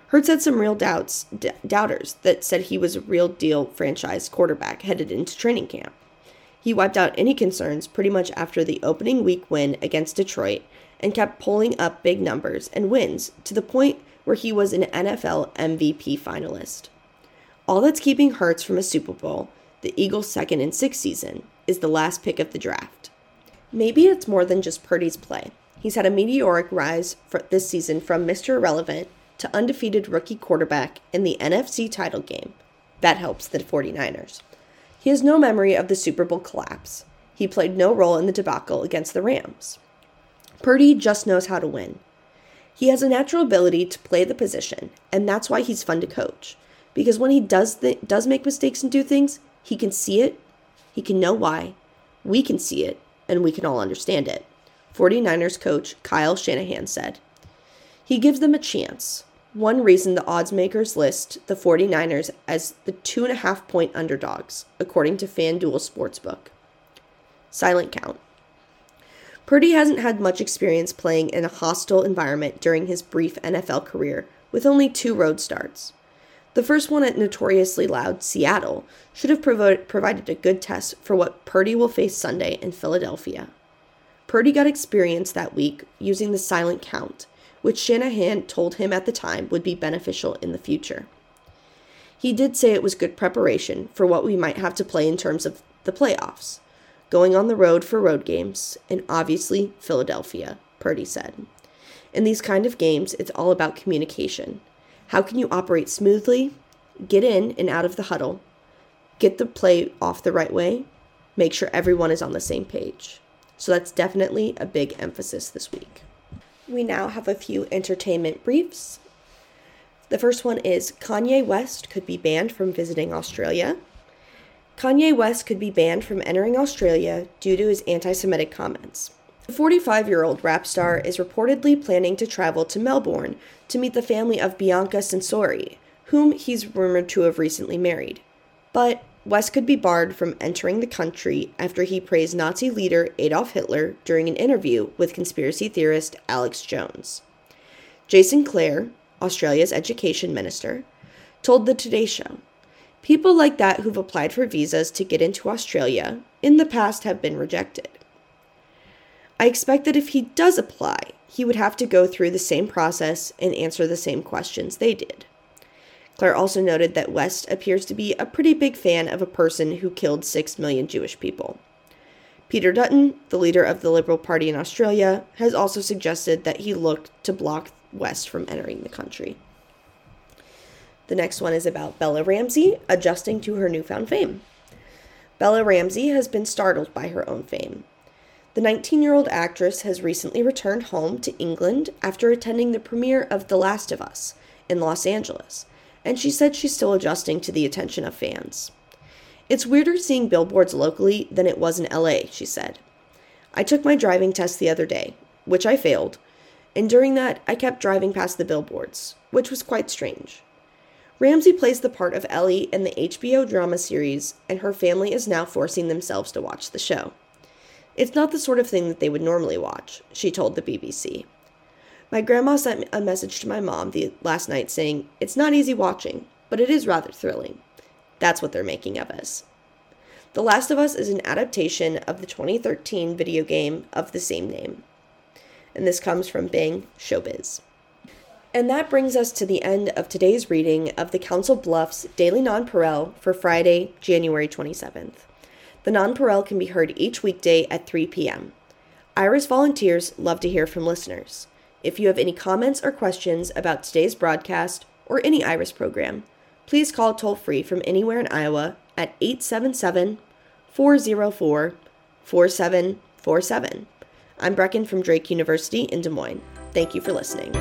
Hurts had some real doubts, d- doubters that said he was a real deal franchise quarterback headed into training camp. He wiped out any concerns pretty much after the opening week win against Detroit and kept pulling up big numbers and wins to the point where he was an NFL MVP finalist. All that's keeping Hurts from a Super Bowl, the Eagles' second and sixth season, is the last pick of the draft. Maybe it's more than just Purdy's play. He's had a meteoric rise this season from Mr. Irrelevant to undefeated rookie quarterback in the NFC title game. That helps the 49ers. He has no memory of the Super Bowl collapse. He played no role in the debacle against the Rams. Purdy just knows how to win. He has a natural ability to play the position, and that's why he's fun to coach. Because when he does th- does make mistakes and do things, he can see it, he can know why, we can see it, and we can all understand it. 49ers coach Kyle Shanahan said. He gives them a chance. One reason the odds makers list the 49ers as the two and a half point underdogs, according to FanDuel Sportsbook. Silent count. Purdy hasn't had much experience playing in a hostile environment during his brief NFL career, with only two road starts. The first one at notoriously loud Seattle should have provided a good test for what Purdy will face Sunday in Philadelphia. Purdy got experience that week using the silent count, which Shanahan told him at the time would be beneficial in the future. He did say it was good preparation for what we might have to play in terms of the playoffs, going on the road for road games, and obviously Philadelphia, Purdy said. In these kind of games, it's all about communication. How can you operate smoothly, get in and out of the huddle, get the play off the right way, make sure everyone is on the same page. So that's definitely a big emphasis this week. We now have a few entertainment briefs. The first one is Kanye West could be banned from visiting Australia. Kanye West could be banned from entering Australia due to his anti Semitic comments. The 45 year old rap star is reportedly planning to travel to Melbourne to meet the family of Bianca Censori, whom he's rumored to have recently married. But West could be barred from entering the country after he praised Nazi leader Adolf Hitler during an interview with conspiracy theorist Alex Jones. Jason Clare, Australia's education minister, told the Today Show People like that who've applied for visas to get into Australia in the past have been rejected. I expect that if he does apply, he would have to go through the same process and answer the same questions they did. Clare also noted that West appears to be a pretty big fan of a person who killed 6 million Jewish people. Peter Dutton, the leader of the Liberal Party in Australia, has also suggested that he look to block West from entering the country. The next one is about Bella Ramsey adjusting to her newfound fame. Bella Ramsey has been startled by her own fame. The 19 year old actress has recently returned home to England after attending the premiere of The Last of Us in Los Angeles and she said she's still adjusting to the attention of fans. It's weirder seeing billboards locally than it was in LA, she said. I took my driving test the other day, which I failed, and during that, I kept driving past the billboards, which was quite strange. Ramsey plays the part of Ellie in the HBO drama series, and her family is now forcing themselves to watch the show. It's not the sort of thing that they would normally watch, she told the BBC. My grandma sent a message to my mom the last night saying, It's not easy watching, but it is rather thrilling. That's what they're making of us. The Last of Us is an adaptation of the 2013 video game of the same name. And this comes from Bang Showbiz. And that brings us to the end of today's reading of the Council Bluffs Daily Nonpareil for Friday, January 27th. The Nonpareil can be heard each weekday at 3 p.m. Iris volunteers love to hear from listeners. If you have any comments or questions about today's broadcast or any Iris program, please call toll free from anywhere in Iowa at 877 404 4747. I'm Brecken from Drake University in Des Moines. Thank you for listening.